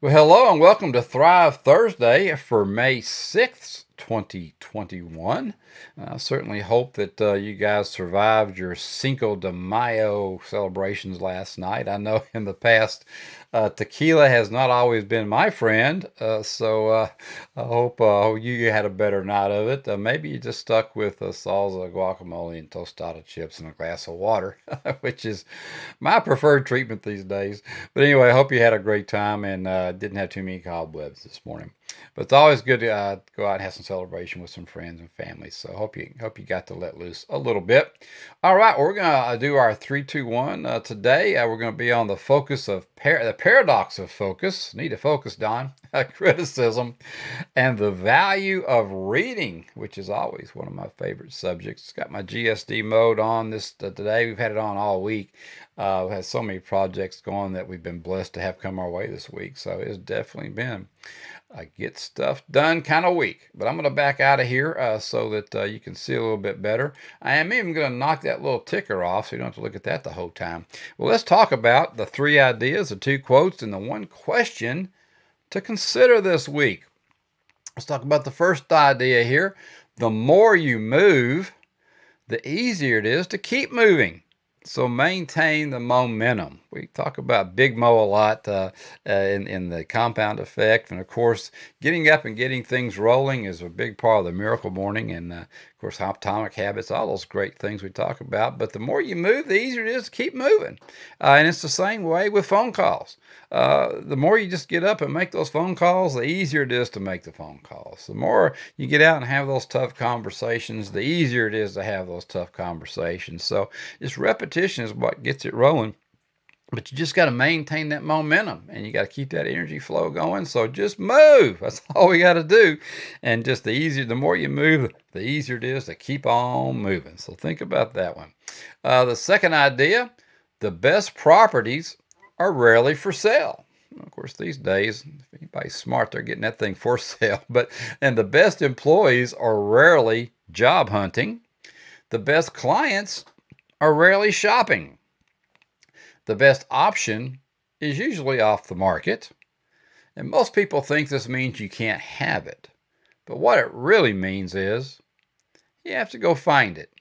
Well, hello and welcome to Thrive Thursday for May 6th, 2021. I certainly hope that uh, you guys survived your Cinco de Mayo celebrations last night. I know in the past, uh, tequila has not always been my friend, uh, so uh, I hope uh, you had a better night of it. Uh, maybe you just stuck with salsa, guacamole, and tostada chips and a glass of water, which is my preferred treatment these days. But anyway, I hope you had a great time and didn't have too many cobwebs this morning. But it's always good to uh, go out and have some celebration with some friends and family. So hope you hope you got to let loose a little bit. All right, we're gonna uh, do our three, two, one uh, today. Uh, we're gonna be on the focus of par- the paradox of focus. Need to focus, Don. criticism and the value of reading, which is always one of my favorite subjects. It's Got my GSD mode on this uh, today. We've had it on all week. Uh, we've so many projects going that we've been blessed to have come our way this week. So it's definitely been a get stuff done kind of week. But I'm going to back out of here uh, so that uh, you can see a little bit better. I am even going to knock that little ticker off so you don't have to look at that the whole time. Well, let's talk about the three ideas, the two quotes, and the one question to consider this week. Let's talk about the first idea here. The more you move, the easier it is to keep moving. So maintain the momentum. We talk about Big Mo a lot uh, uh, in, in the compound effect. And of course, getting up and getting things rolling is a big part of the miracle morning. And uh, of course, atomic habits, all those great things we talk about. But the more you move, the easier it is to keep moving. Uh, and it's the same way with phone calls. Uh, the more you just get up and make those phone calls, the easier it is to make the phone calls. The more you get out and have those tough conversations, the easier it is to have those tough conversations. So just repetition is what gets it rolling. But you just got to maintain that momentum and you got to keep that energy flow going. So just move. That's all we got to do. And just the easier, the more you move, the easier it is to keep on moving. So think about that one. Uh, the second idea the best properties are rarely for sale. Of course, these days, if anybody's smart, they're getting that thing for sale. But and the best employees are rarely job hunting. The best clients are rarely shopping. The best option is usually off the market, and most people think this means you can't have it. But what it really means is you have to go find it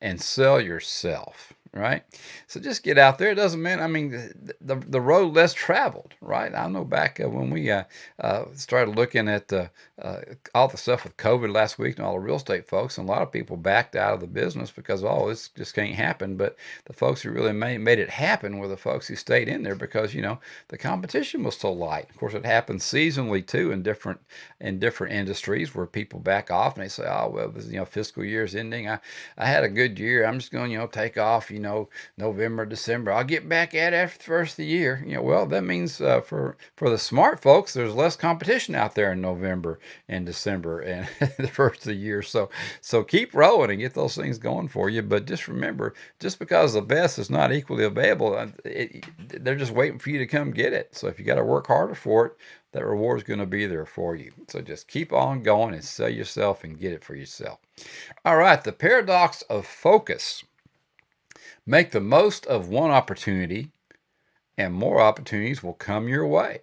and sell yourself right? So just get out there. It doesn't mean, I mean, the, the, the road less traveled, right? I know back uh, when we uh, uh, started looking at uh, all the stuff with COVID last week and all the real estate folks, and a lot of people backed out of the business because, oh, this just can't happen. But the folks who really made, made it happen were the folks who stayed in there because, you know, the competition was so light. Of course, it happens seasonally too in different in different industries where people back off and they say, oh, well, this, you know, fiscal year's ending. I, I had a good year. I'm just going, you know, take off, you know, know, November, December. I'll get back at it after the first of the year. You know, well, that means uh, for for the smart folks, there's less competition out there in November and December and the first of the year. So so keep rolling and get those things going for you. But just remember, just because the best is not equally available, uh, it, they're just waiting for you to come get it. So if you got to work harder for it, that reward is going to be there for you. So just keep on going and sell yourself and get it for yourself. All right, the paradox of focus. Make the most of one opportunity, and more opportunities will come your way.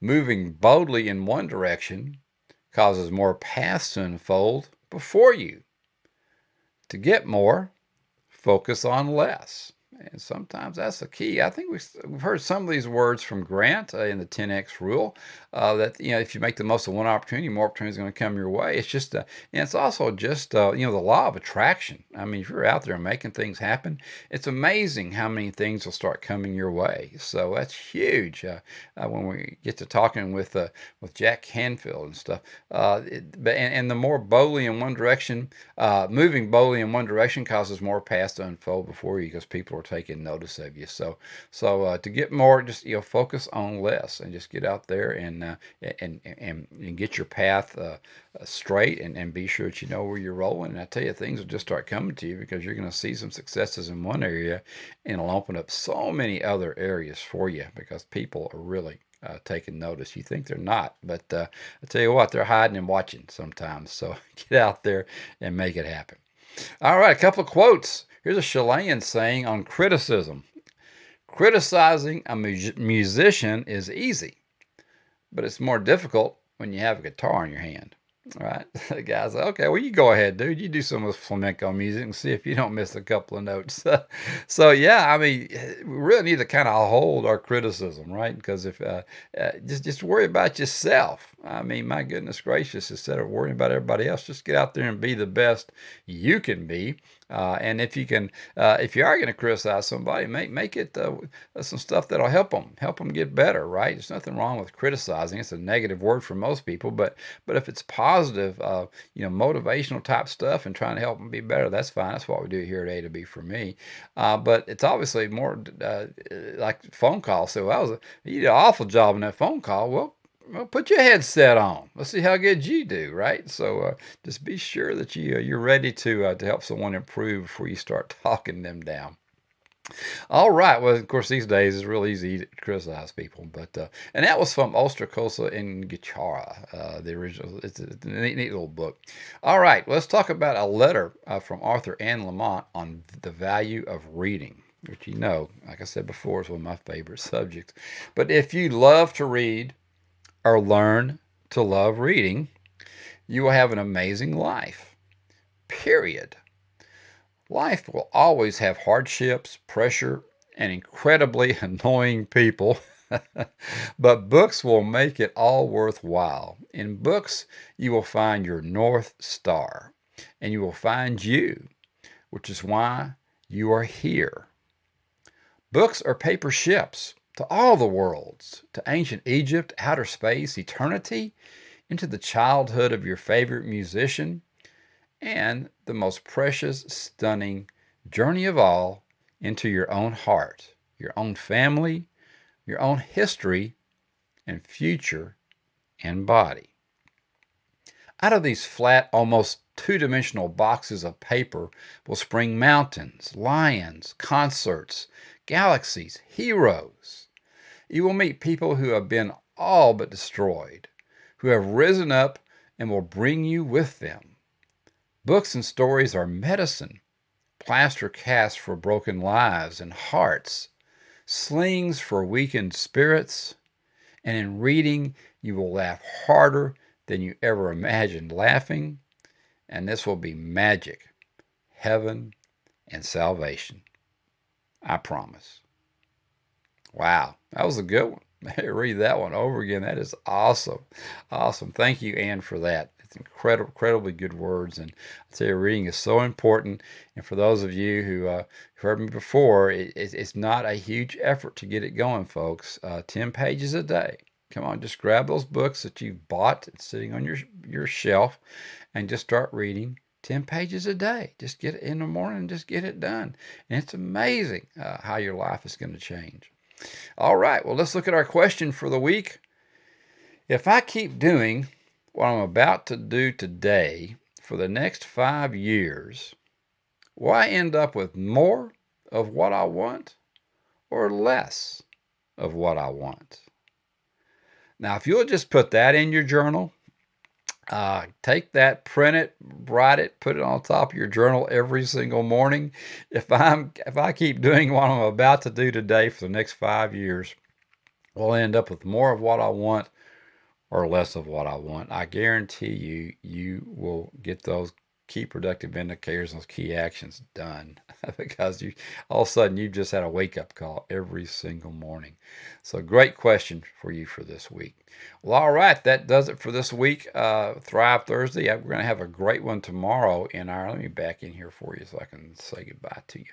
Moving boldly in one direction causes more paths to unfold before you. To get more, focus on less. And sometimes that's the key. I think we've, heard some of these words from Grant uh, in the 10x rule uh, that you know if you make the most of one opportunity, more opportunities going to come your way. It's just, uh, and it's also just uh, you know the law of attraction. I mean, if you're out there making things happen, it's amazing how many things will start coming your way. So that's huge. Uh, uh, when we get to talking with with Jack Canfield and stuff, it, and, and, the more boldly in one direction, moving boldly in one direction causes more paths to unfold before you because people are taking notice of you. So so uh, to get more, just you know, focus on less and just get out there and uh, and, and and get your path uh, uh, straight and, and be sure that you know where you're rolling. And I tell you, things will just start coming to you because you're going to see some successes in one area, and it'll open up so many other areas for you because people are really uh, taking notice. You think they're not, but uh, I tell you what, they're hiding and watching sometimes. So get out there and make it happen. All right, a couple of quotes. Here's a Chilean saying on criticism Criticizing a mu- musician is easy, but it's more difficult when you have a guitar in your hand. Right, the guy's like, okay, well, you go ahead, dude. You do some of this flamenco music and see if you don't miss a couple of notes. so, yeah, I mean, we really need to kind of hold our criticism, right? Because if uh, uh, just just worry about yourself. I mean, my goodness gracious, instead of worrying about everybody else, just get out there and be the best you can be. Uh, and if you can, uh, if you are going to criticize somebody, make make it uh, some stuff that'll help them, help them get better. Right? There's nothing wrong with criticizing. It's a negative word for most people, but but if it's positive, uh, you know, motivational type stuff and trying to help them be better, that's fine. That's what we do here at A to B for me. Uh, but it's obviously more uh, like phone calls. So I was you did an awful job in that phone call. Well, well, put your headset on. Let's see how good you do, right? So uh, just be sure that you uh, you're ready to uh, to help someone improve before you start talking them down. All right. Well, of course, these days it's real easy to criticize people, but uh, and that was from Ostrakosa and Gichara, uh, the original. It's a neat, neat, little book. All right. Let's talk about a letter uh, from Arthur Anne Lamott on the value of reading which you know, like I said before, is one of my favorite subjects. But if you love to read, or learn to love reading, you will have an amazing life. Period. Life will always have hardships, pressure, and incredibly annoying people. but books will make it all worthwhile. In books, you will find your North Star, and you will find you, which is why you are here. Books are paper ships to all the worlds, to ancient Egypt, outer space, eternity, into the childhood of your favorite musician, and the most precious, stunning journey of all into your own heart, your own family, your own history and future and body. Out of these flat, almost two dimensional boxes of paper will spring mountains, lions, concerts, galaxies, heroes you will meet people who have been all but destroyed, who have risen up and will bring you with them. Books and stories are medicine, plaster casts for broken lives and hearts, slings for weakened spirits, and in reading you will laugh harder than you ever imagined laughing, and this will be magic, heaven, and salvation. I promise. Wow, that was a good one. Read that one over again. That is awesome. Awesome. Thank you, Anne, for that. It's incredible, incredibly good words. And I tell you, reading is so important. And for those of you who uh, heard me before, it, it's not a huge effort to get it going, folks. Uh, 10 pages a day. Come on, just grab those books that you've bought and sitting on your, your shelf and just start reading 10 pages a day. Just get it in the morning and just get it done. And it's amazing uh, how your life is going to change. All right, well, let's look at our question for the week. If I keep doing what I'm about to do today for the next five years, will I end up with more of what I want or less of what I want? Now, if you'll just put that in your journal, uh, take that, print it, write it, put it on top of your journal every single morning. If I'm if I keep doing what I'm about to do today for the next five years, we'll end up with more of what I want or less of what I want. I guarantee you, you will get those key productive indicators, those key actions done because you all of a sudden you just had a wake up call every single morning. So great question for you for this week. Well, all right, that does it for this week. Uh, Thrive Thursday. We're going to have a great one tomorrow in our. Let me back in here for you so I can say goodbye to you.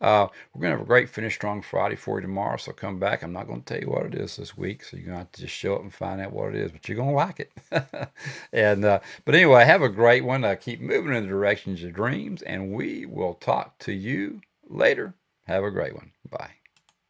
Uh, we're going to have a great Finish Strong Friday for you tomorrow. So come back. I'm not going to tell you what it is this week, so you're going to have to just show up and find out what it is. But you're going to like it. and uh, but anyway, have a great one. Uh, keep moving in the directions of dreams, and we will talk to you later. Have a great one. Bye.